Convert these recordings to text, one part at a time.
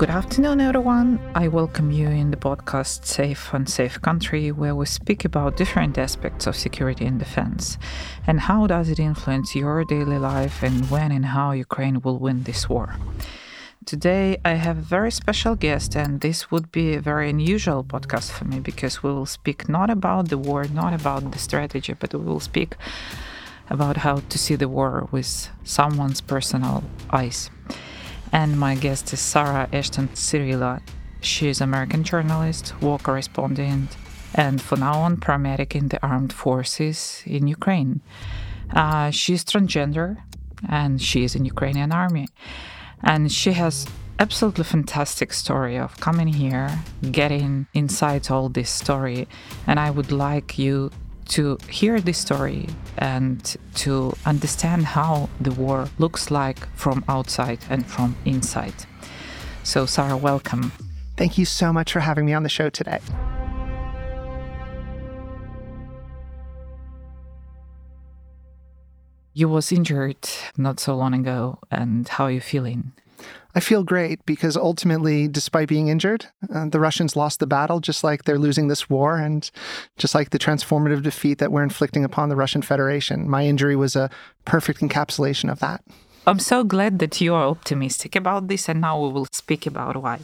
Good afternoon, everyone. I welcome you in the podcast Safe and Safe Country, where we speak about different aspects of security and defense and how does it influence your daily life and when and how Ukraine will win this war. Today, I have a very special guest, and this would be a very unusual podcast for me because we will speak not about the war, not about the strategy, but we will speak about how to see the war with someone's personal eyes. And my guest is Sarah Ashton Cirillo. She is American journalist, war correspondent, and for now on paramedic in the armed forces in Ukraine. Uh, is transgender and she is in Ukrainian army. And she has absolutely fantastic story of coming here, getting inside all this story. And I would like you to hear this story and to understand how the war looks like from outside and from inside. So, Sarah, welcome. Thank you so much for having me on the show today. You was injured not so long ago, and how are you feeling? I feel great because ultimately, despite being injured, uh, the Russians lost the battle just like they're losing this war and just like the transformative defeat that we're inflicting upon the Russian Federation. My injury was a perfect encapsulation of that. I'm so glad that you are optimistic about this, and now we will speak about why.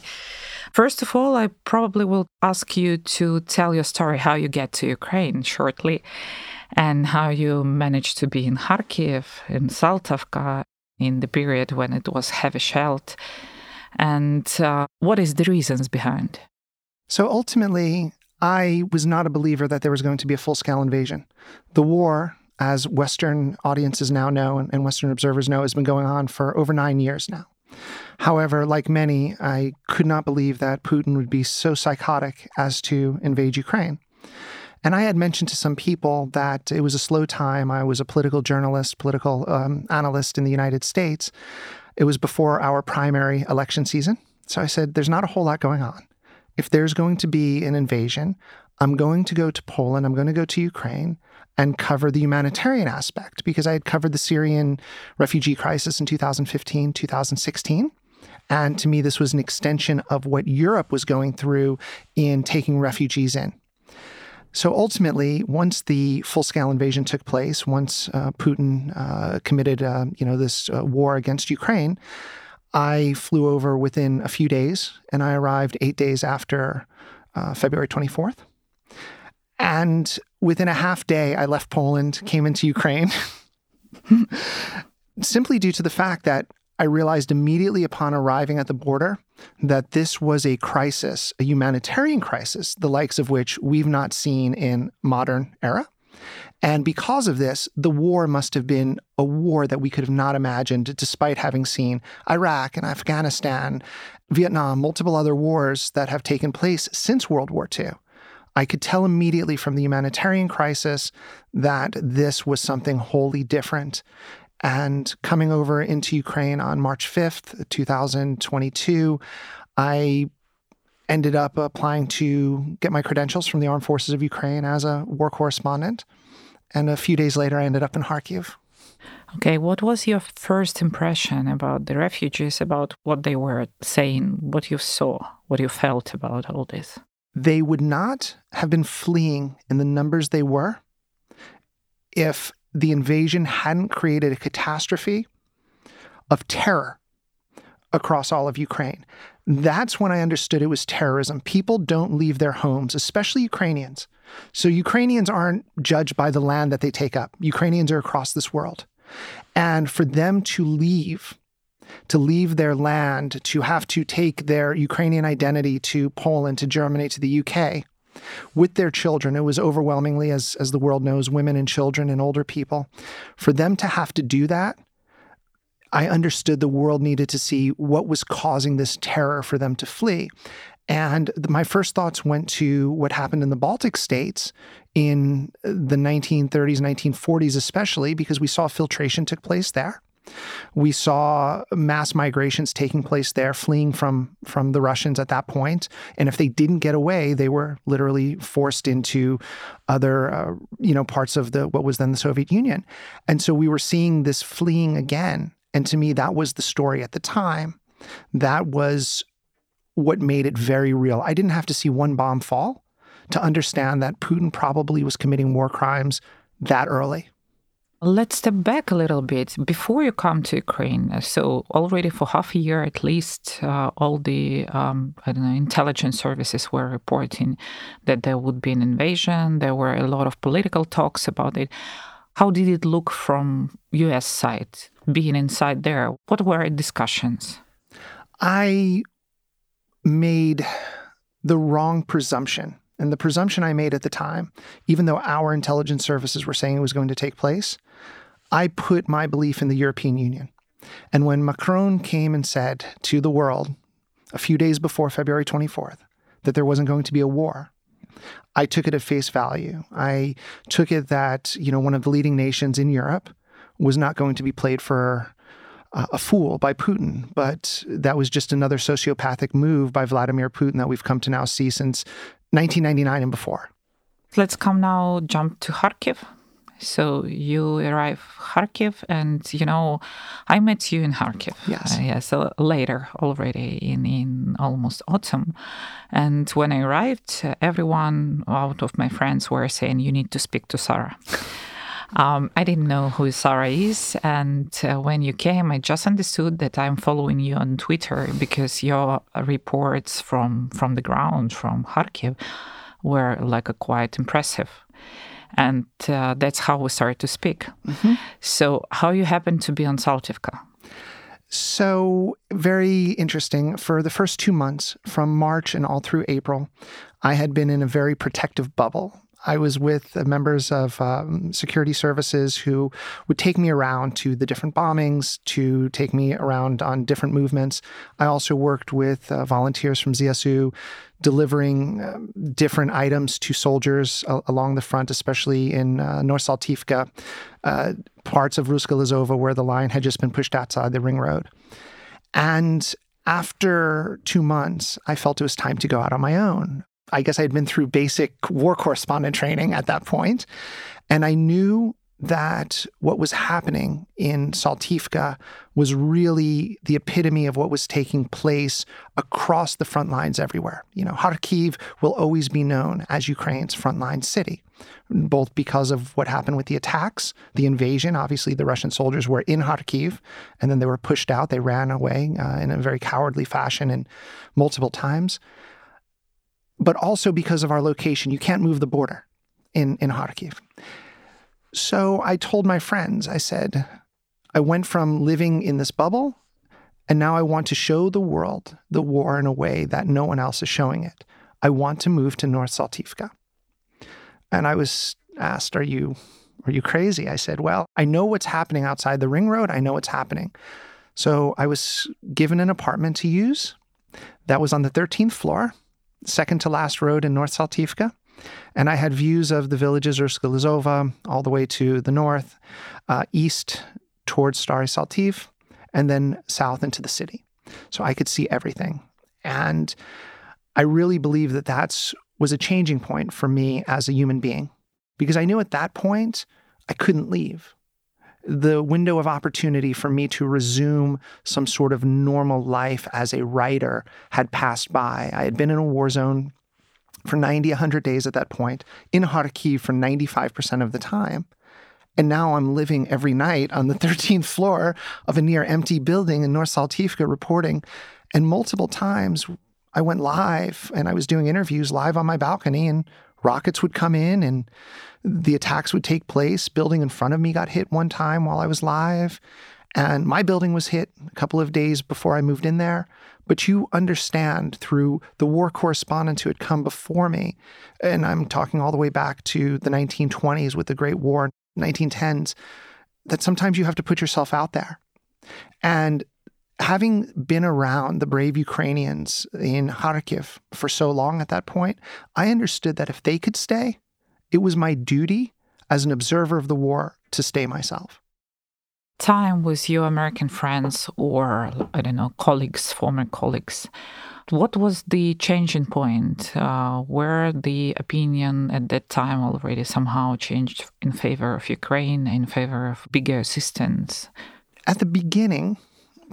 First of all, I probably will ask you to tell your story how you get to Ukraine shortly and how you managed to be in Kharkiv, in Saltovka, in the period when it was heavy shelled, and uh, what is the reasons behind? So ultimately, I was not a believer that there was going to be a full scale invasion. The war, as Western audiences now know and, and Western observers know, has been going on for over nine years now. However, like many, I could not believe that Putin would be so psychotic as to invade Ukraine. And I had mentioned to some people that it was a slow time. I was a political journalist, political um, analyst in the United States. It was before our primary election season. So I said, there's not a whole lot going on. If there's going to be an invasion, I'm going to go to Poland, I'm going to go to Ukraine and cover the humanitarian aspect because I had covered the Syrian refugee crisis in 2015, 2016. And to me, this was an extension of what Europe was going through in taking refugees in. So ultimately, once the full-scale invasion took place, once uh, Putin uh, committed, uh, you know, this uh, war against Ukraine, I flew over within a few days, and I arrived eight days after uh, February 24th. And within a half day, I left Poland, came into Ukraine, simply due to the fact that I realized immediately upon arriving at the border that this was a crisis, a humanitarian crisis, the likes of which we've not seen in modern era. And because of this, the war must have been a war that we could have not imagined, despite having seen Iraq and Afghanistan, Vietnam, multiple other wars that have taken place since World War II. I could tell immediately from the humanitarian crisis that this was something wholly different and coming over into Ukraine on March 5th, 2022, I ended up applying to get my credentials from the Armed Forces of Ukraine as a war correspondent. And a few days later, I ended up in Kharkiv. Okay, what was your first impression about the refugees, about what they were saying, what you saw, what you felt about all this? They would not have been fleeing in the numbers they were if the invasion hadn't created a catastrophe of terror across all of Ukraine. That's when I understood it was terrorism. People don't leave their homes, especially Ukrainians. So Ukrainians aren't judged by the land that they take up. Ukrainians are across this world. And for them to leave, to leave their land, to have to take their Ukrainian identity to Poland, to Germany, to the UK, with their children. It was overwhelmingly, as, as the world knows, women and children and older people. For them to have to do that, I understood the world needed to see what was causing this terror for them to flee. And my first thoughts went to what happened in the Baltic states in the 1930s, 1940s, especially because we saw filtration took place there. We saw mass migrations taking place there, fleeing from from the Russians at that point. And if they didn't get away, they were literally forced into other, uh, you know, parts of the what was then the Soviet Union. And so we were seeing this fleeing again. And to me, that was the story at the time. That was what made it very real. I didn't have to see one bomb fall to understand that Putin probably was committing war crimes that early. Let's step back a little bit before you come to Ukraine. So already for half a year at least, uh, all the um, I don't know intelligence services were reporting that there would be an invasion. There were a lot of political talks about it. How did it look from U.S. side, being inside there? What were discussions? I made the wrong presumption and the presumption I made at the time, even though our intelligence services were saying it was going to take place, I put my belief in the European Union. And when Macron came and said to the world a few days before February 24th that there wasn't going to be a war, I took it at face value. I took it that, you know, one of the leading nations in Europe was not going to be played for uh, a fool by Putin, but that was just another sociopathic move by Vladimir Putin that we've come to now see since 1999 and before. Let's come now jump to Kharkiv. So you arrive Kharkiv, and you know, I met you in Kharkiv. Yes. Uh, yeah. So later, already in in almost autumn, and when I arrived, everyone out of my friends were saying you need to speak to Sarah. Um, I didn't know who Sarah is. And uh, when you came, I just understood that I'm following you on Twitter because your reports from, from the ground, from Kharkiv, were like a quite impressive. And uh, that's how we started to speak. Mm-hmm. So, how you happened to be on Saltivka? So, very interesting. For the first two months, from March and all through April, I had been in a very protective bubble. I was with members of um, security services who would take me around to the different bombings, to take me around on different movements. I also worked with uh, volunteers from ZSU delivering uh, different items to soldiers uh, along the front, especially in uh, North Saltivka, uh, parts of Ruska Lozova where the line had just been pushed outside the ring road. And after two months, I felt it was time to go out on my own. I guess I had been through basic war correspondent training at that point, and I knew that what was happening in Saltivka was really the epitome of what was taking place across the front lines everywhere. You know, Kharkiv will always be known as Ukraine's frontline city, both because of what happened with the attacks, the invasion. Obviously, the Russian soldiers were in Kharkiv and then they were pushed out. They ran away uh, in a very cowardly fashion and multiple times but also because of our location. You can't move the border in, in Kharkiv. So I told my friends, I said, I went from living in this bubble, and now I want to show the world the war in a way that no one else is showing it. I want to move to North Saltivka. And I was asked, Are you are you crazy? I said, Well, I know what's happening outside the ring road. I know what's happening. So I was given an apartment to use that was on the 13th floor second to last road in North Saltivka. And I had views of the villages Urska all the way to the north, uh, east towards Stary Saltiv, and then south into the city. So I could see everything. And I really believe that that was a changing point for me as a human being because I knew at that point I couldn't leave the window of opportunity for me to resume some sort of normal life as a writer had passed by. I had been in a war zone for 90, 100 days at that point, in Kharkiv for 95% of the time. And now I'm living every night on the 13th floor of a near empty building in North Saltivka reporting. And multiple times I went live and I was doing interviews live on my balcony, and rockets would come in and the attacks would take place. Building in front of me got hit one time while I was live, and my building was hit a couple of days before I moved in there. But you understand through the war correspondents who had come before me, and I'm talking all the way back to the 1920s with the Great War, 1910s, that sometimes you have to put yourself out there. And having been around the brave Ukrainians in Kharkiv for so long at that point, I understood that if they could stay, it was my duty as an observer of the war to stay myself. Time with your American friends or, I don't know, colleagues, former colleagues. What was the changing point? Uh, where the opinion at that time already somehow changed in favor of Ukraine, in favor of bigger assistance? At the beginning,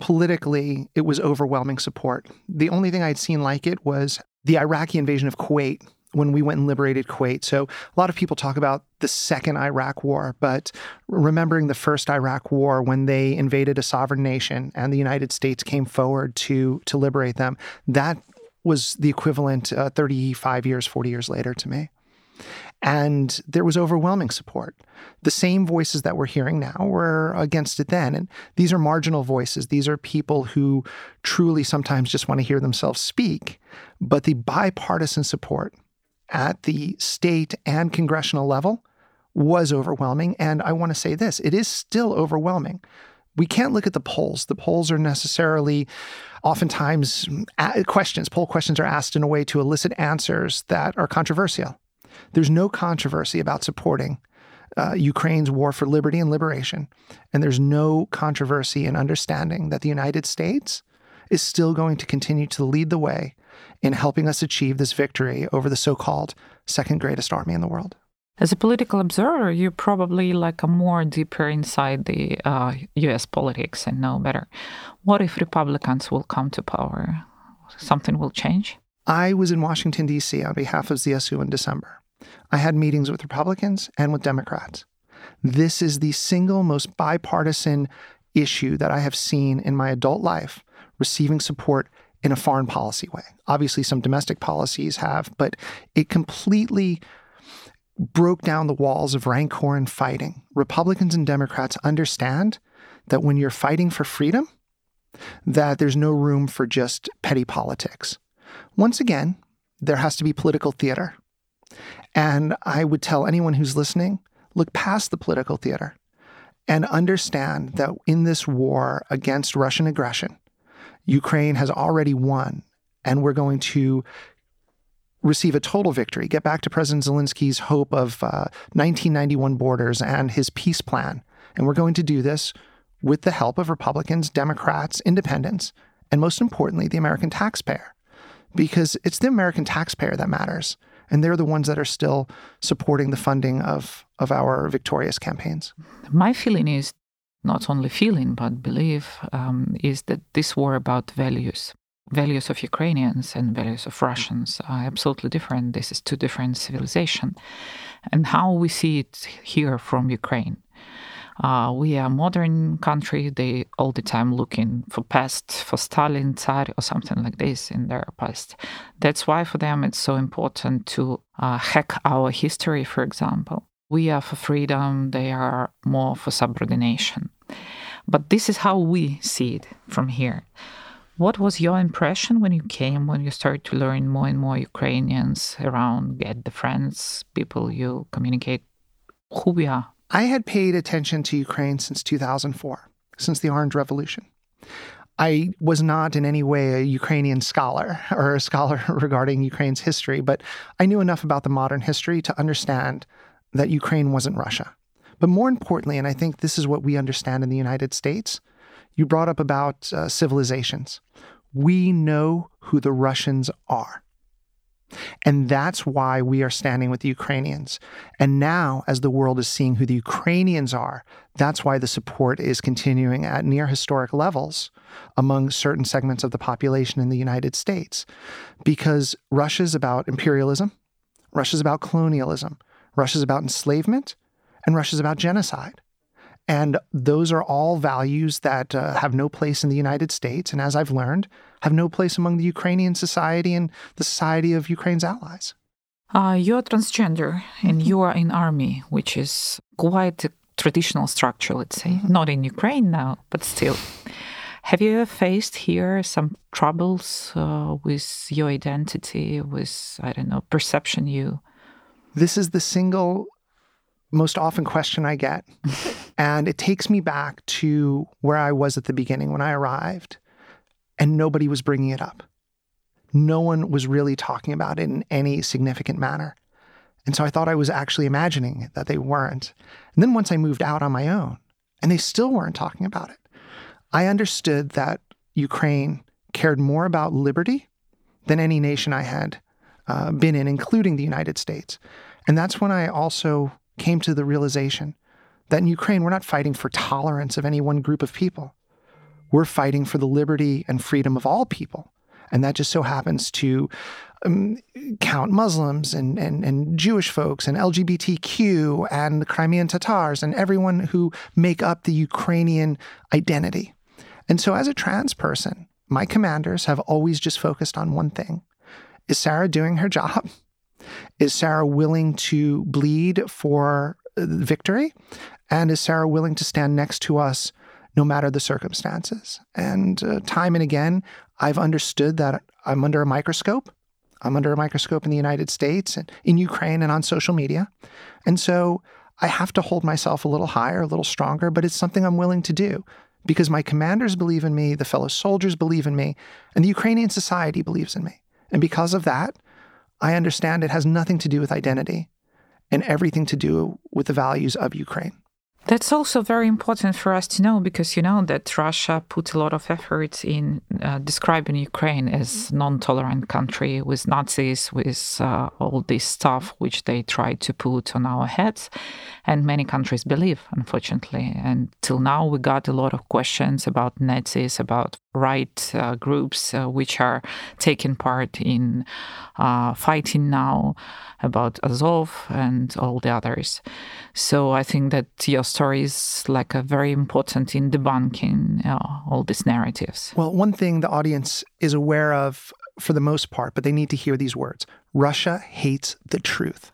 politically, it was overwhelming support. The only thing I'd seen like it was the Iraqi invasion of Kuwait when we went and liberated Kuwait. So a lot of people talk about the second Iraq war, but remembering the first Iraq war when they invaded a sovereign nation and the United States came forward to to liberate them, that was the equivalent uh, 35 years, 40 years later to me. And there was overwhelming support. The same voices that we're hearing now were against it then. And these are marginal voices. These are people who truly sometimes just want to hear themselves speak. But the bipartisan support at the state and congressional level was overwhelming. And I want to say this it is still overwhelming. We can't look at the polls. The polls are necessarily oftentimes questions, poll questions are asked in a way to elicit answers that are controversial. There's no controversy about supporting uh, Ukraine's war for liberty and liberation. And there's no controversy in understanding that the United States is still going to continue to lead the way in helping us achieve this victory over the so called second greatest army in the world. As a political observer, you're probably like a more deeper inside the uh, US politics and know better. What if Republicans will come to power? Something will change? I was in Washington, D.C. on behalf of ZSU in December. I had meetings with Republicans and with Democrats. This is the single most bipartisan issue that I have seen in my adult life receiving support in a foreign policy way. Obviously, some domestic policies have, but it completely broke down the walls of rancor and fighting. Republicans and Democrats understand that when you're fighting for freedom, that there's no room for just petty politics. Once again, there has to be political theater. And I would tell anyone who's listening look past the political theater and understand that in this war against Russian aggression, Ukraine has already won, and we're going to receive a total victory, get back to President Zelensky's hope of uh, 1991 borders and his peace plan. And we're going to do this with the help of Republicans, Democrats, independents, and most importantly, the American taxpayer. Because it's the American taxpayer that matters and they're the ones that are still supporting the funding of of our victorious campaigns. My feeling is not only feeling but belief um, is that this war about values values of ukrainians and values of russians are absolutely different this is two different civilizations and how we see it here from ukraine uh, we are a modern country. They all the time looking for past, for Stalin, Tsar, or something like this in their past. That's why for them it's so important to uh, hack our history, for example. We are for freedom, they are more for subordination. But this is how we see it from here. What was your impression when you came, when you started to learn more and more Ukrainians around, get the friends, people you communicate, who we are? I had paid attention to Ukraine since 2004, since the Orange Revolution. I was not in any way a Ukrainian scholar or a scholar regarding Ukraine's history, but I knew enough about the modern history to understand that Ukraine wasn't Russia. But more importantly, and I think this is what we understand in the United States, you brought up about uh, civilizations. We know who the Russians are. And that's why we are standing with the Ukrainians. And now, as the world is seeing who the Ukrainians are, that's why the support is continuing at near historic levels among certain segments of the population in the United States. Because Russia's about imperialism, Russia's about colonialism, Russia's about enslavement, and Russia's about genocide. And those are all values that uh, have no place in the United States. And as I've learned, have no place among the Ukrainian society and the society of Ukraine's allies. Uh, you're transgender and mm-hmm. you are in army, which is quite a traditional structure, let's say. Mm-hmm. Not in Ukraine now, but still. Have you ever faced here some troubles uh, with your identity, with, I don't know, perception you? This is the single most often question I get. and it takes me back to where I was at the beginning when I arrived, and nobody was bringing it up. No one was really talking about it in any significant manner. And so I thought I was actually imagining that they weren't. And then once I moved out on my own, and they still weren't talking about it, I understood that Ukraine cared more about liberty than any nation I had uh, been in, including the United States. And that's when I also came to the realization that in Ukraine, we're not fighting for tolerance of any one group of people. We're fighting for the liberty and freedom of all people. And that just so happens to um, count Muslims and, and, and Jewish folks and LGBTQ and the Crimean Tatars and everyone who make up the Ukrainian identity. And so, as a trans person, my commanders have always just focused on one thing Is Sarah doing her job? Is Sarah willing to bleed for uh, victory? And is Sarah willing to stand next to us no matter the circumstances? And uh, time and again, I've understood that I'm under a microscope. I'm under a microscope in the United States and in Ukraine and on social media. And so I have to hold myself a little higher, a little stronger, but it's something I'm willing to do because my commanders believe in me, the fellow soldiers believe in me, and the Ukrainian society believes in me. And because of that, I understand it has nothing to do with identity and everything to do with the values of Ukraine. That's also very important for us to know because you know that Russia put a lot of effort in uh, describing Ukraine as non-tolerant country with Nazis, with uh, all this stuff which they tried to put on our heads, and many countries believe, unfortunately. And till now, we got a lot of questions about Nazis, about right uh, groups uh, which are taking part in uh, fighting now about Azov and all the others. So I think that your story is like a very important in debunking uh, all these narratives. Well, one thing the audience is aware of for the most part, but they need to hear these words Russia hates the truth.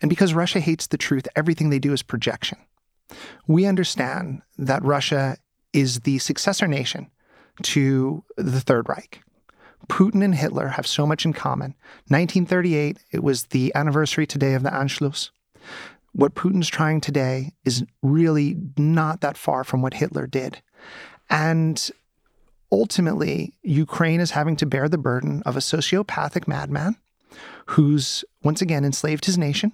And because Russia hates the truth, everything they do is projection. We understand that Russia is the successor nation to the Third Reich. Putin and Hitler have so much in common. 1938, it was the anniversary today of the Anschluss. What Putin's trying today is really not that far from what Hitler did. And ultimately, Ukraine is having to bear the burden of a sociopathic madman who's once again enslaved his nation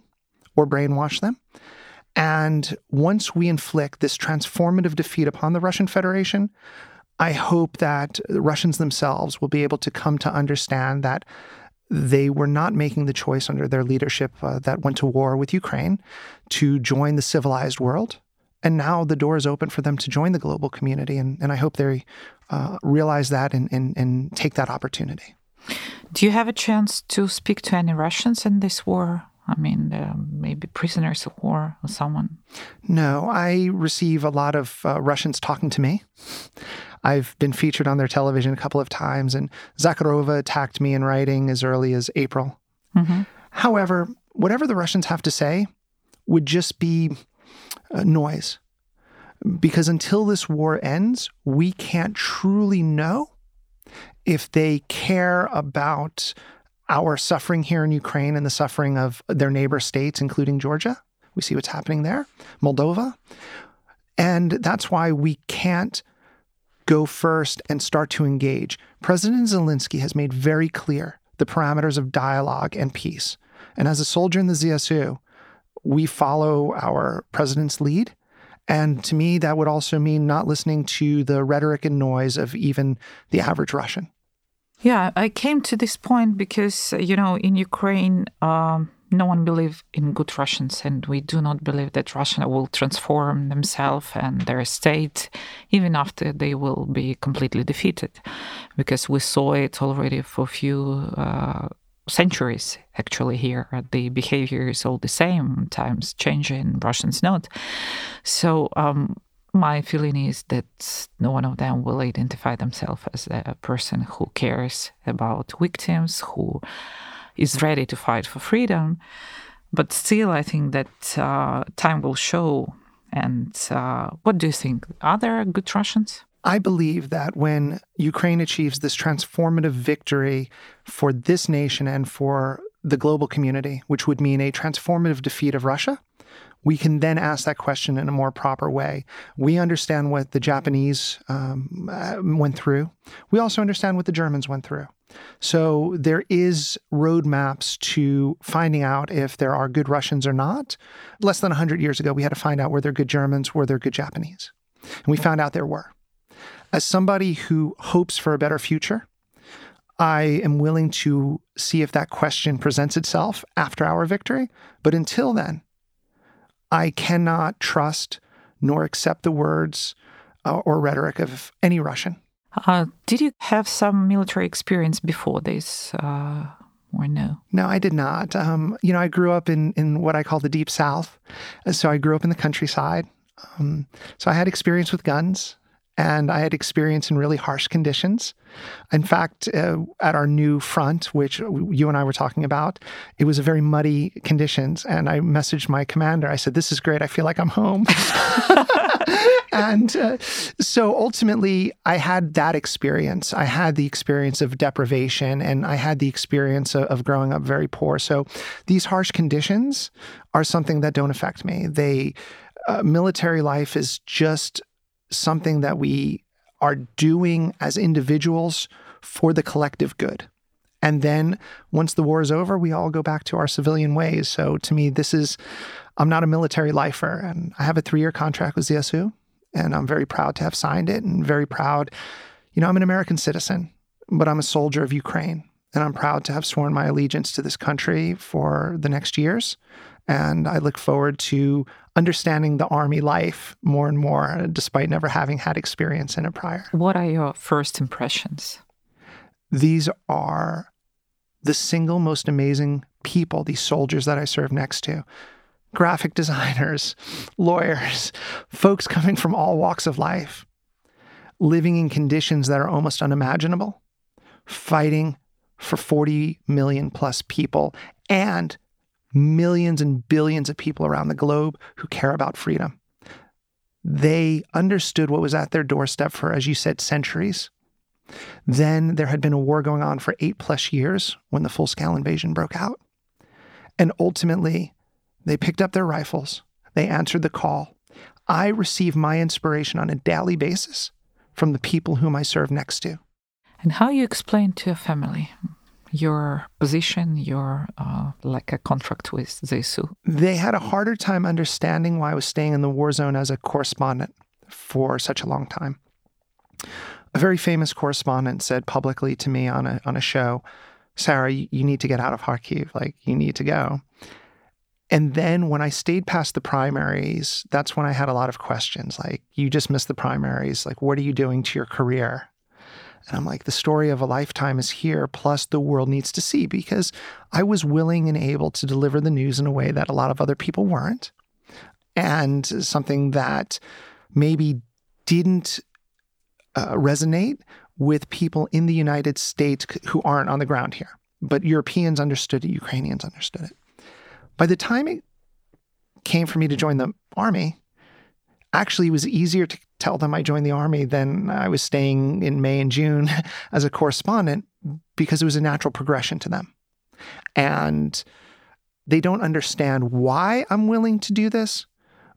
or brainwashed them. And once we inflict this transformative defeat upon the Russian Federation, I hope that the Russians themselves will be able to come to understand that they were not making the choice under their leadership uh, that went to war with Ukraine to join the civilized world. And now the door is open for them to join the global community. And, and I hope they uh, realize that and, and, and take that opportunity. Do you have a chance to speak to any Russians in this war? I mean, uh, maybe prisoners of war or someone? No, I receive a lot of uh, Russians talking to me. I've been featured on their television a couple of times, and Zakharova attacked me in writing as early as April. Mm-hmm. However, whatever the Russians have to say would just be uh, noise. Because until this war ends, we can't truly know if they care about our suffering here in Ukraine and the suffering of their neighbor states, including Georgia. We see what's happening there, Moldova. And that's why we can't go first and start to engage. President Zelensky has made very clear the parameters of dialogue and peace. And as a soldier in the ZSU, we follow our president's lead. And to me, that would also mean not listening to the rhetoric and noise of even the average Russian. Yeah, I came to this point because, you know, in Ukraine, um, no one believes in good Russians, and we do not believe that Russia will transform themselves and their state even after they will be completely defeated, because we saw it already for a few uh, centuries. Actually, here the behavior is all the same. Times changing, Russians not. So. Um, my feeling is that no one of them will identify themselves as a person who cares about victims, who is ready to fight for freedom. But still, I think that uh, time will show. And uh, what do you think? Are there good Russians? I believe that when Ukraine achieves this transformative victory for this nation and for the global community, which would mean a transformative defeat of Russia, we can then ask that question in a more proper way. We understand what the Japanese um, uh, went through. We also understand what the Germans went through. So there is roadmaps to finding out if there are good Russians or not. Less than 100 years ago, we had to find out were there good Germans, were there good Japanese? And we found out there were. As somebody who hopes for a better future, I am willing to see if that question presents itself after our victory. But until then, I cannot trust nor accept the words uh, or rhetoric of any Russian. Uh, did you have some military experience before this, uh, or no? No, I did not. Um, you know, I grew up in in what I call the deep south, so I grew up in the countryside. Um, so I had experience with guns, and I had experience in really harsh conditions. In fact, uh, at our new front, which you and I were talking about, it was a very muddy conditions. And I messaged my commander. I said, "This is great. I feel like I'm home." and uh, so ultimately, I had that experience. I had the experience of deprivation, and I had the experience of, of growing up very poor. So these harsh conditions are something that don't affect me. They uh, military life is just something that we are doing as individuals for the collective good. And then once the war is over, we all go back to our civilian ways. So to me, this is, I'm not a military lifer. And I have a three year contract with ZSU, and I'm very proud to have signed it and very proud. You know, I'm an American citizen, but I'm a soldier of Ukraine. And I'm proud to have sworn my allegiance to this country for the next years. And I look forward to understanding the Army life more and more, despite never having had experience in it prior. What are your first impressions? These are the single most amazing people, these soldiers that I serve next to graphic designers, lawyers, folks coming from all walks of life, living in conditions that are almost unimaginable, fighting for 40 million plus people and millions and billions of people around the globe who care about freedom. They understood what was at their doorstep for, as you said, centuries. Then there had been a war going on for eight plus years when the full scale invasion broke out. And ultimately, they picked up their rifles, they answered the call. I receive my inspiration on a daily basis from the people whom I serve next to. And how you explain to your family your position, your uh, like a contract with ZSU? They had a harder time understanding why I was staying in the war zone as a correspondent for such a long time. A very famous correspondent said publicly to me on a on a show, "Sarah, you, you need to get out of Kharkiv. Like you need to go." And then when I stayed past the primaries, that's when I had a lot of questions. Like, you just missed the primaries. Like, what are you doing to your career? And I'm like, the story of a lifetime is here, plus the world needs to see because I was willing and able to deliver the news in a way that a lot of other people weren't. And something that maybe didn't uh, resonate with people in the United States who aren't on the ground here. But Europeans understood it, Ukrainians understood it. By the time it came for me to join the army, actually it was easier to tell them I joined the army than I was staying in May and June as a correspondent because it was a natural progression to them. And they don't understand why I'm willing to do this,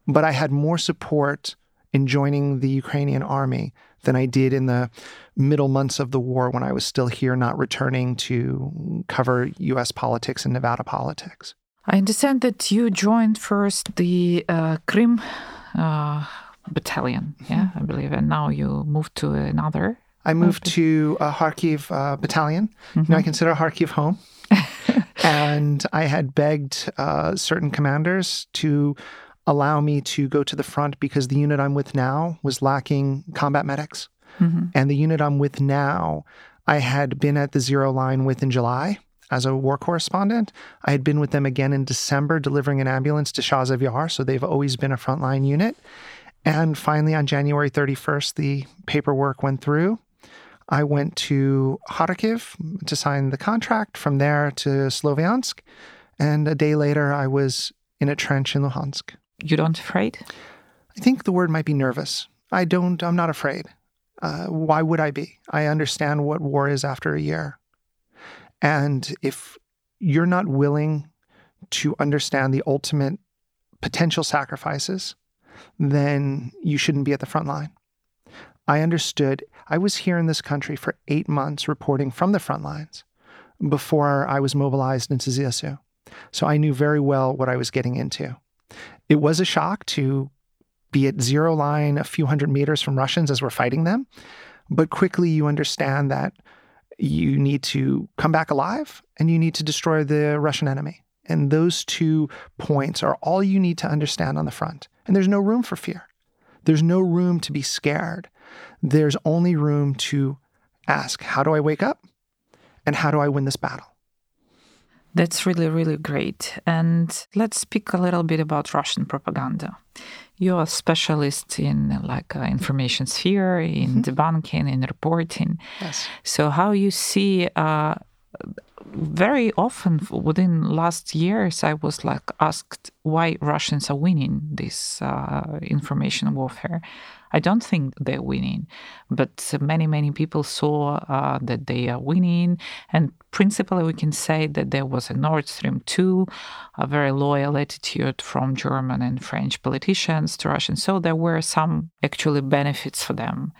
but I had more support in joining the Ukrainian army than I did in the middle months of the war when I was still here, not returning to cover US politics and Nevada politics. I understand that you joined first the uh, Crim uh, battalion, yeah, I believe, and now you moved to another. I moved to a Kharkiv uh, battalion. Mm-hmm. You know, I consider Kharkiv home. and I had begged uh, certain commanders to allow me to go to the front because the unit I'm with now was lacking combat medics. Mm-hmm. And the unit I'm with now, I had been at the zero line with in July as a war correspondent. I had been with them again in December delivering an ambulance to Chasiv Yar, so they've always been a frontline unit. And finally, on January 31st, the paperwork went through. I went to Kharkiv to sign the contract, from there to Sloviansk. And a day later, I was in a trench in Luhansk. You don't afraid? I think the word might be nervous. I don't, I'm not afraid. Uh, why would I be? I understand what war is after a year. And if you're not willing to understand the ultimate potential sacrifices, then you shouldn't be at the front line. I understood. I was here in this country for eight months reporting from the front lines before I was mobilized into ZSU. So I knew very well what I was getting into. It was a shock to be at zero line a few hundred meters from Russians as we're fighting them. But quickly you understand that you need to come back alive and you need to destroy the Russian enemy. And those two points are all you need to understand on the front. And there's no room for fear. There's no room to be scared. There's only room to ask, how do I wake up? And how do I win this battle? That's really, really great. And let's speak a little bit about Russian propaganda. You're a specialist in like uh, information sphere, in mm-hmm. debunking, in reporting. Yes. So how you see uh, very often within last years i was like asked why russians are winning this uh, information warfare. I don't think they're winning but many many people saw uh, that they are winning. And principally we can say that there was a nord stream 2 a very loyal attitude from german and french politicians to russians. So there were some actually benefits for them.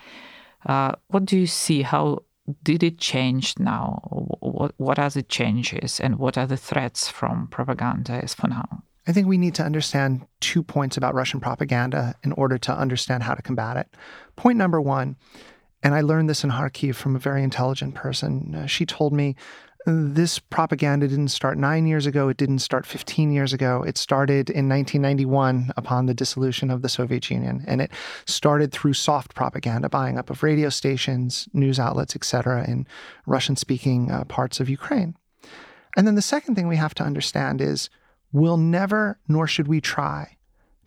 Uh, what do you see? How did it change now? What, what are the changes and what are the threats from propaganda as for now? I think we need to understand two points about Russian propaganda in order to understand how to combat it. Point number one, and I learned this in Kharkiv from a very intelligent person. Uh, she told me this propaganda didn't start nine years ago. It didn't start 15 years ago. It started in 1991 upon the dissolution of the Soviet Union. And it started through soft propaganda, buying up of radio stations, news outlets, etc., in Russian speaking uh, parts of Ukraine. And then the second thing we have to understand is we'll never, nor should we try,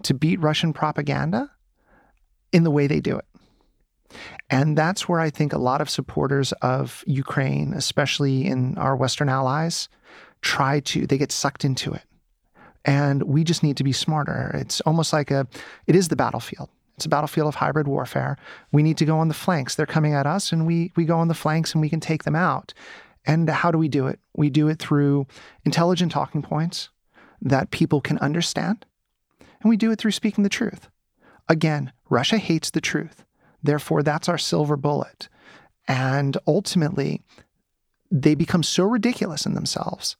to beat Russian propaganda in the way they do it. And that's where I think a lot of supporters of Ukraine, especially in our Western allies, try to, they get sucked into it. And we just need to be smarter. It's almost like a, it is the battlefield. It's a battlefield of hybrid warfare. We need to go on the flanks. They're coming at us, and we, we go on the flanks and we can take them out. And how do we do it? We do it through intelligent talking points that people can understand. And we do it through speaking the truth. Again, Russia hates the truth. Therefore, that's our silver bullet. And ultimately, they become so ridiculous in themselves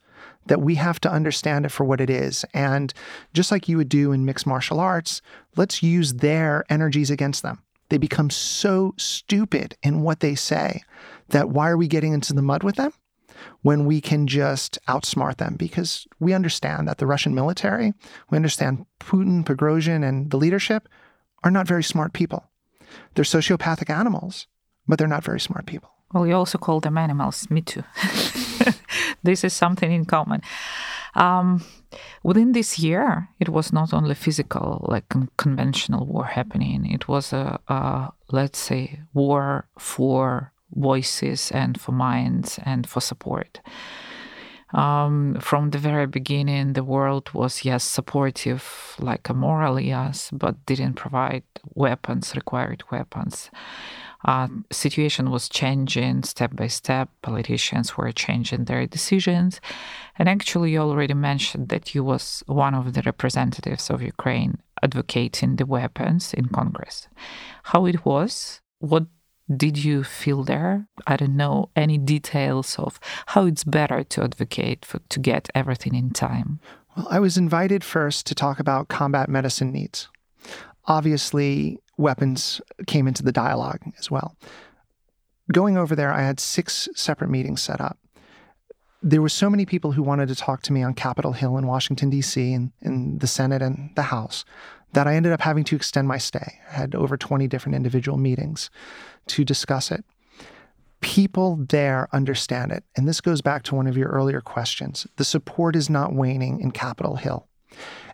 that we have to understand it for what it is. And just like you would do in mixed martial arts, let's use their energies against them. They become so stupid in what they say that why are we getting into the mud with them when we can just outsmart them? Because we understand that the Russian military, we understand Putin, Prigozhin, and the leadership are not very smart people. They're sociopathic animals, but they're not very smart people. Well, you also call them animals. Me too. this is something in common. Um, within this year, it was not only physical, like conventional war happening. It was a, a, let's say, war for voices and for minds and for support. Um, from the very beginning, the world was, yes, supportive, like a moral, yes, but didn't provide weapons, required weapons. Uh, situation was changing step by step. Politicians were changing their decisions. And actually, you already mentioned that you was one of the representatives of Ukraine advocating the weapons in Congress. How it was? What did you feel there? I don't know any details of how it's better to advocate for, to get everything in time. Well, I was invited first to talk about combat medicine needs. Obviously, weapons came into the dialogue as well. Going over there, I had six separate meetings set up. There were so many people who wanted to talk to me on Capitol Hill in Washington, D.C., and in the Senate and the House that I ended up having to extend my stay. I had over 20 different individual meetings to discuss it. People there understand it. And this goes back to one of your earlier questions. The support is not waning in Capitol Hill.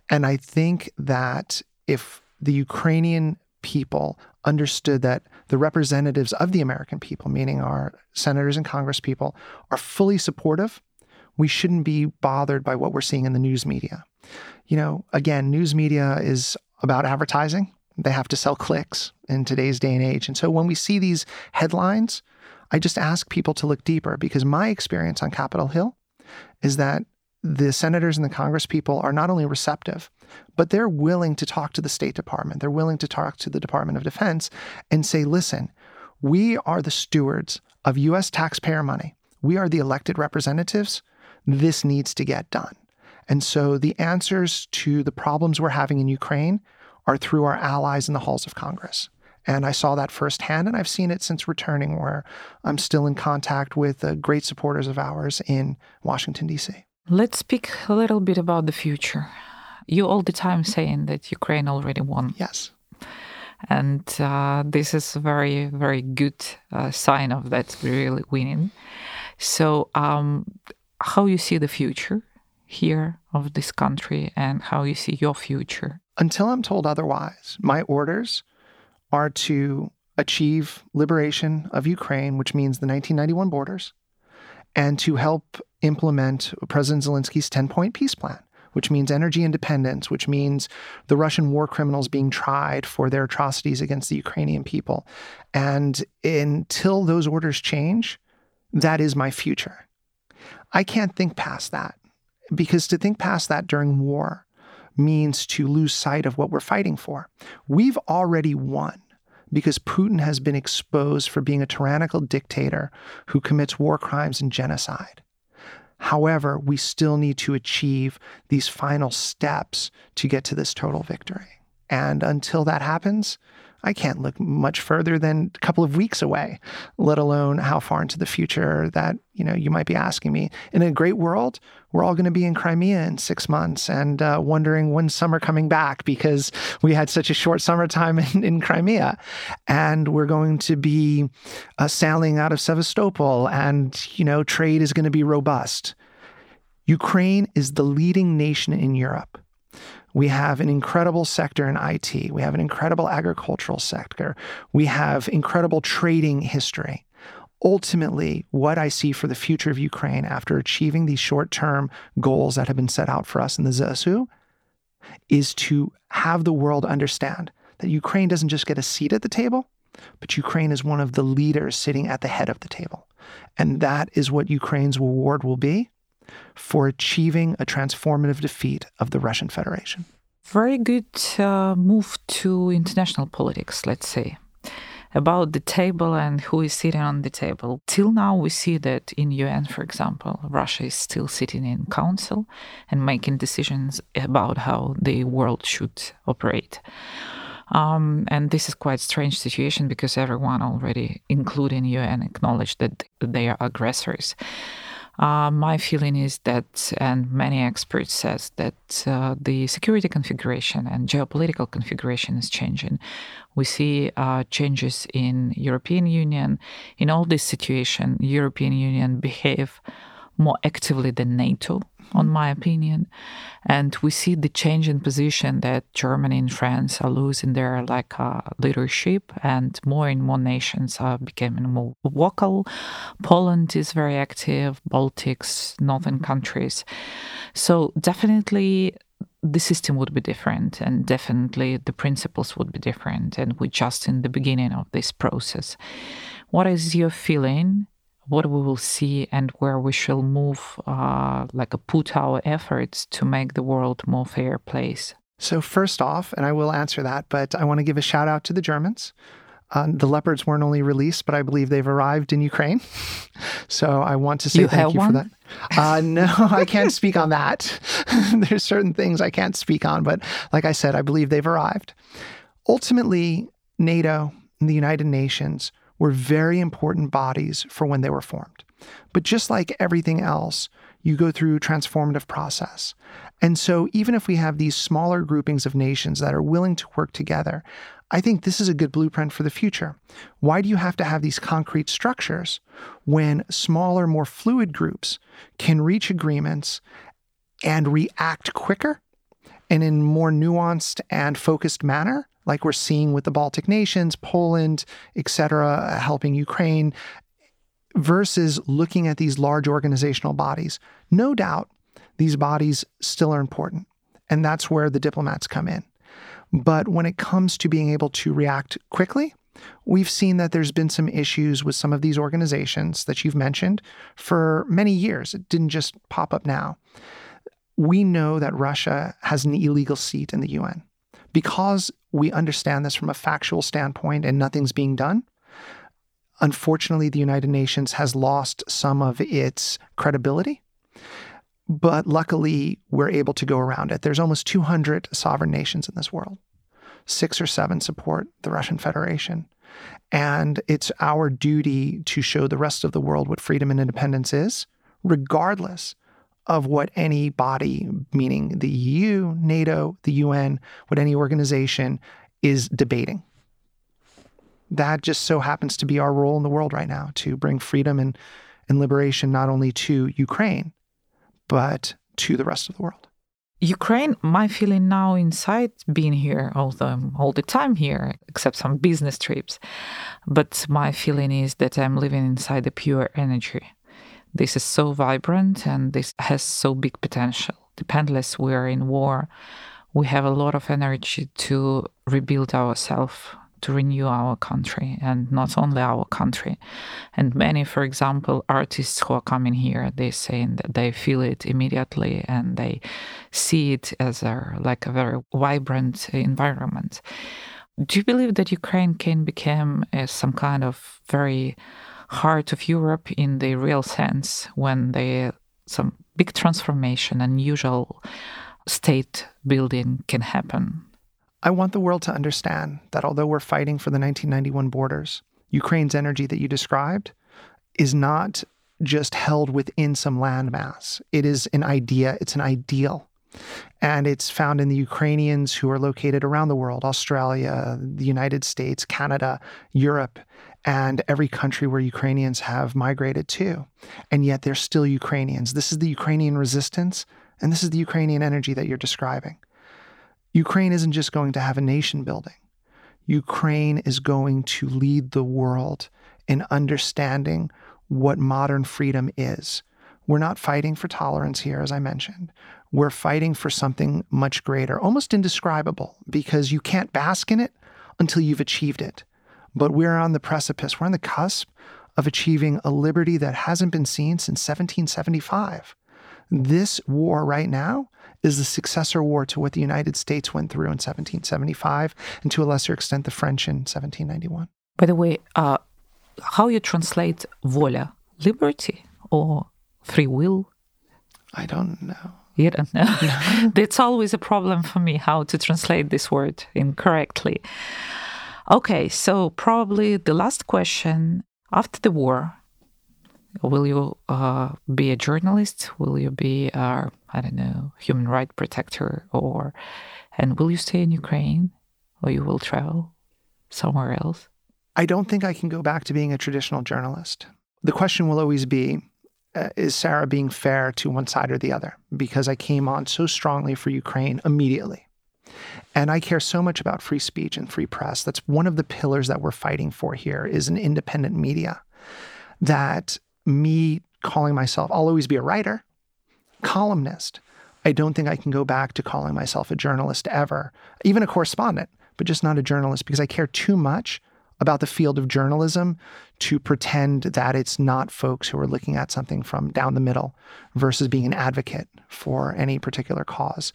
And I think that if the Ukrainian people understood that the representatives of the American people, meaning our senators and Congress people, are fully supportive, we shouldn't be bothered by what we're seeing in the news media. You know, again, news media is about advertising. They have to sell clicks in today's day and age. And so when we see these headlines, I just ask people to look deeper because my experience on Capitol Hill is that the senators and the Congress people are not only receptive, but they're willing to talk to the State Department. They're willing to talk to the Department of Defense and say, listen, we are the stewards of US taxpayer money. We are the elected representatives. This needs to get done. And so the answers to the problems we're having in Ukraine are through our allies in the halls of Congress. And I saw that firsthand, and I've seen it since returning, where I'm still in contact with uh, great supporters of ours in Washington, D.C. Let's speak a little bit about the future. You all the time saying that Ukraine already won. Yes. And uh, this is a very, very good uh, sign of that really winning. So, um, how you see the future here of this country and how you see your future? Until I'm told otherwise, my orders are to achieve liberation of Ukraine, which means the 1991 borders, and to help implement President Zelensky's 10 point peace plan, which means energy independence, which means the Russian war criminals being tried for their atrocities against the Ukrainian people. And until those orders change, that is my future. I can't think past that because to think past that during war means to lose sight of what we're fighting for. We've already won because Putin has been exposed for being a tyrannical dictator who commits war crimes and genocide. However, we still need to achieve these final steps to get to this total victory. And until that happens, I can't look much further than a couple of weeks away, let alone how far into the future that, you know, you might be asking me. In a great world, we're all going to be in Crimea in six months and uh, wondering when summer coming back because we had such a short summertime in, in Crimea. And we're going to be uh, sailing out of Sevastopol and, you know, trade is going to be robust. Ukraine is the leading nation in Europe we have an incredible sector in IT. We have an incredible agricultural sector. We have incredible trading history. Ultimately, what I see for the future of Ukraine after achieving these short term goals that have been set out for us in the ZSU is to have the world understand that Ukraine doesn't just get a seat at the table, but Ukraine is one of the leaders sitting at the head of the table. And that is what Ukraine's reward will be for achieving a transformative defeat of the Russian Federation. Very good uh, move to international politics, let's say. About the table and who is sitting on the table. Till now, we see that in UN, for example, Russia is still sitting in council and making decisions about how the world should operate. Um, and this is quite strange situation because everyone already, including UN, acknowledged that they are aggressors. Uh, my feeling is that, and many experts says that uh, the security configuration and geopolitical configuration is changing. We see uh, changes in European Union. In all this situation, European Union behave more actively than NATO on my opinion. And we see the change in position that Germany and France are losing their like uh, leadership, and more and more nations are becoming more vocal. Poland is very active, Baltics, northern countries. So definitely the system would be different and definitely the principles would be different and we're just in the beginning of this process what is your feeling what we will see and where we shall move, uh, like put our efforts to make the world more fair place? So first off, and I will answer that, but I want to give a shout out to the Germans. Uh, the leopards weren't only released, but I believe they've arrived in Ukraine. so I want to say you thank you one? for that. Uh, no, I can't speak on that. There's certain things I can't speak on, but like I said, I believe they've arrived. Ultimately, NATO and the United Nations were very important bodies for when they were formed. But just like everything else, you go through transformative process. And so even if we have these smaller groupings of nations that are willing to work together, I think this is a good blueprint for the future. Why do you have to have these concrete structures when smaller, more fluid groups can reach agreements and react quicker and in more nuanced and focused manner like we're seeing with the Baltic nations, Poland, etc., helping Ukraine, versus looking at these large organizational bodies. No doubt these bodies still are important, and that's where the diplomats come in. But when it comes to being able to react quickly, we've seen that there's been some issues with some of these organizations that you've mentioned for many years. It didn't just pop up now. We know that Russia has an illegal seat in the UN. Because we understand this from a factual standpoint and nothing's being done, unfortunately, the United Nations has lost some of its credibility. But luckily, we're able to go around it. There's almost 200 sovereign nations in this world. Six or seven support the Russian Federation. And it's our duty to show the rest of the world what freedom and independence is, regardless of what any body, meaning the EU, NATO, the UN, what any organization is debating. That just so happens to be our role in the world right now to bring freedom and, and liberation not only to Ukraine, but to the rest of the world. Ukraine, my feeling now inside being here, although I'm all the time here, except some business trips, but my feeling is that I'm living inside the pure energy. This is so vibrant and this has so big potential. Dependless, we're in war. We have a lot of energy to rebuild ourselves, to renew our country and not only our country. And many, for example, artists who are coming here, they saying that they feel it immediately and they see it as a like a very vibrant environment. Do you believe that Ukraine can become uh, some kind of very heart of Europe in the real sense when they some big transformation, unusual state building can happen? I want the world to understand that although we're fighting for the 1991 borders, Ukraine's energy that you described is not just held within some landmass. It is an idea, it's an ideal. And it's found in the Ukrainians who are located around the world Australia, the United States, Canada, Europe, and every country where Ukrainians have migrated to. And yet they're still Ukrainians. This is the Ukrainian resistance, and this is the Ukrainian energy that you're describing. Ukraine isn't just going to have a nation building. Ukraine is going to lead the world in understanding what modern freedom is. We're not fighting for tolerance here, as I mentioned. We're fighting for something much greater, almost indescribable, because you can't bask in it until you've achieved it. But we're on the precipice, we're on the cusp of achieving a liberty that hasn't been seen since 1775. This war right now is the successor war to what the United States went through in 1775 and to a lesser extent the French in 1791. By the way, uh, how you translate vola, liberty or free will? I don't know. You don't know. That's always a problem for me how to translate this word incorrectly. Okay, so probably the last question after the war, will you uh, be a journalist? Will you be, a, I don't know, human rights protector, or and will you stay in Ukraine, or you will travel somewhere else? I don't think I can go back to being a traditional journalist. The question will always be uh, is Sarah being fair to one side or the other? Because I came on so strongly for Ukraine immediately. And I care so much about free speech and free press. That's one of the pillars that we're fighting for here is an independent media. That me calling myself, I'll always be a writer, columnist. I don't think I can go back to calling myself a journalist ever, even a correspondent, but just not a journalist because I care too much about the field of journalism to pretend that it's not folks who are looking at something from down the middle versus being an advocate for any particular cause.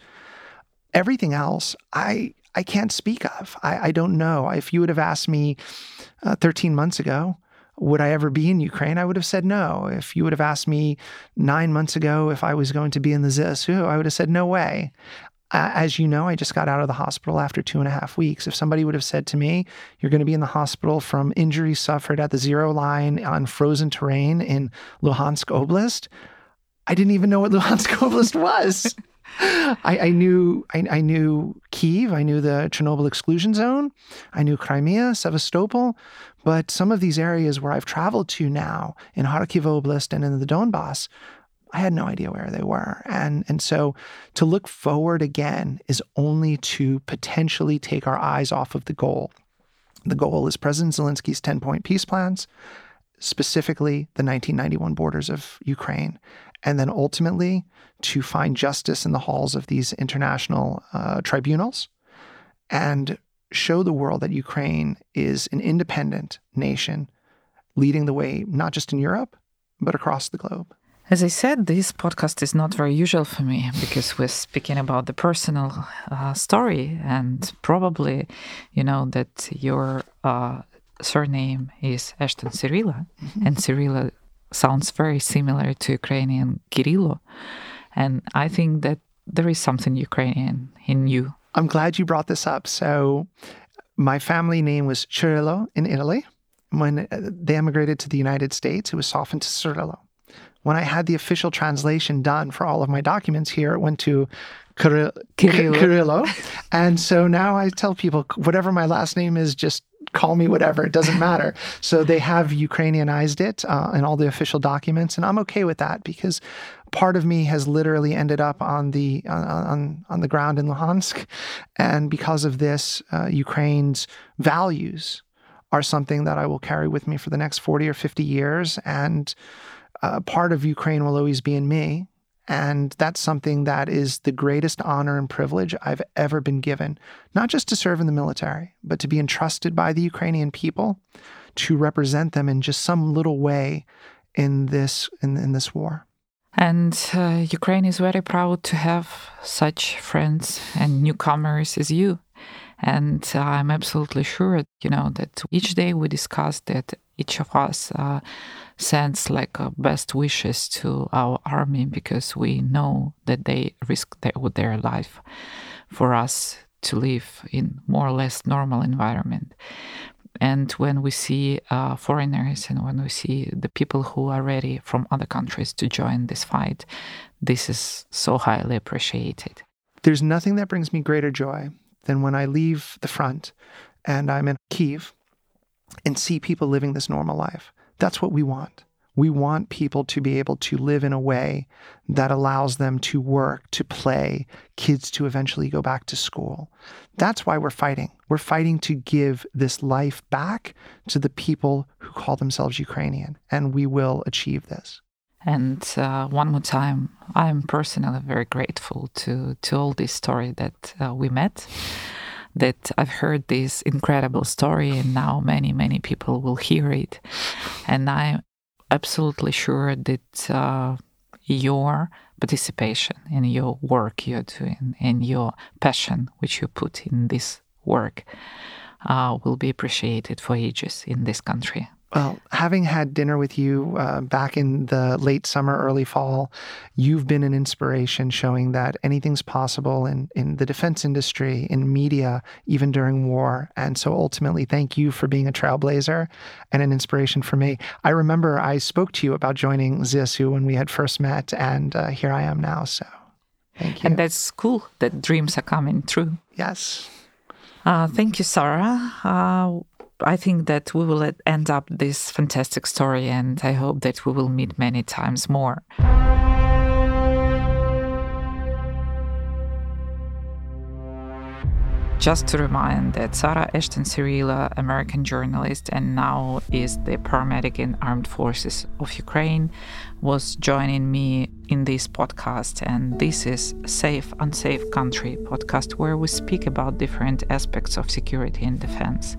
Everything else, I I can't speak of. I, I don't know. If you would have asked me uh, 13 months ago, would I ever be in Ukraine? I would have said no. If you would have asked me nine months ago if I was going to be in the ZSU, I would have said no way. As you know, I just got out of the hospital after two and a half weeks. If somebody would have said to me, You're going to be in the hospital from injuries suffered at the zero line on frozen terrain in Luhansk Oblast, I didn't even know what Luhansk Oblast was. I, I, knew I, I, knew Kiev, I knew the Chernobyl exclusion zone, I knew Crimea, Sevastopol, but some of these areas where I've traveled to now in Kharkiv Oblast and in the Donbass, I had no idea where they were. And and so to look forward again is only to potentially take our eyes off of the goal. The goal is President Zelensky's 10-point peace plans, specifically the 1991 borders of Ukraine and then ultimately to find justice in the halls of these international uh, tribunals and show the world that Ukraine is an independent nation leading the way, not just in Europe, but across the globe. As I said, this podcast is not very usual for me because we're speaking about the personal uh, story, and probably, you know, that your uh, surname is Ashton Cirillo, mm-hmm. and Cirillo sounds very similar to Ukrainian Kirillo. And I think that there is something Ukrainian in you. I'm glad you brought this up. So, my family name was Cirillo in Italy. When uh, they emigrated to the United States, it was softened to Cirillo. When I had the official translation done for all of my documents here, it went to Kirillo. Kirillo. And so now I tell people whatever my last name is, just call me whatever. It doesn't matter. so they have Ukrainianized it uh, in all the official documents, and I'm okay with that because part of me has literally ended up on the on on the ground in Luhansk, and because of this, uh, Ukraine's values are something that I will carry with me for the next 40 or 50 years, and uh, part of Ukraine will always be in me. And that's something that is the greatest honor and privilege I've ever been given, not just to serve in the military, but to be entrusted by the Ukrainian people to represent them in just some little way in this in, in this war. And uh, Ukraine is very proud to have such friends and newcomers as you. And uh, I'm absolutely sure, you know, that each day we discuss that each of us uh, sends like uh, best wishes to our army because we know that they risk their, their life for us to live in more or less normal environment. And when we see uh, foreigners and when we see the people who are ready from other countries to join this fight, this is so highly appreciated. There's nothing that brings me greater joy than when I leave the front and I'm in Kiev and see people living this normal life. That's what we want. We want people to be able to live in a way that allows them to work, to play, kids to eventually go back to school. That's why we're fighting. We're fighting to give this life back to the people who call themselves Ukrainian, and we will achieve this. And uh, one more time, I'm personally very grateful to, to all this story that uh, we met that I've heard this incredible story and now many, many people will hear it. And I'm absolutely sure that uh, your participation in your work you're doing and your passion which you put in this work uh, will be appreciated for ages in this country. Well, having had dinner with you uh, back in the late summer, early fall, you've been an inspiration showing that anything's possible in, in the defense industry, in media, even during war. And so ultimately, thank you for being a trailblazer and an inspiration for me. I remember I spoke to you about joining ZSU when we had first met, and uh, here I am now. So thank you. And that's cool that dreams are coming true. Yes. Uh, thank you, Sarah. I think that we will end up this fantastic story, and I hope that we will meet many times more. Just to remind that Sarah Ashton Cirillo, American journalist and now is the paramedic in Armed Forces of Ukraine, was joining me in this podcast. And this is Safe Unsafe Country podcast where we speak about different aspects of security and defense.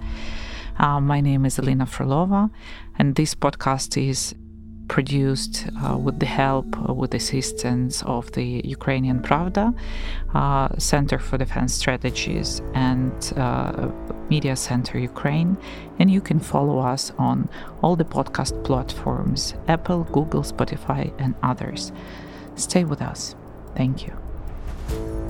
Uh, my name is Elena Frolova, and this podcast is produced uh, with the help, uh, with assistance of the Ukrainian Pravda, uh, Center for Defense Strategies, and uh, Media Center Ukraine. And you can follow us on all the podcast platforms Apple, Google, Spotify, and others. Stay with us. Thank you.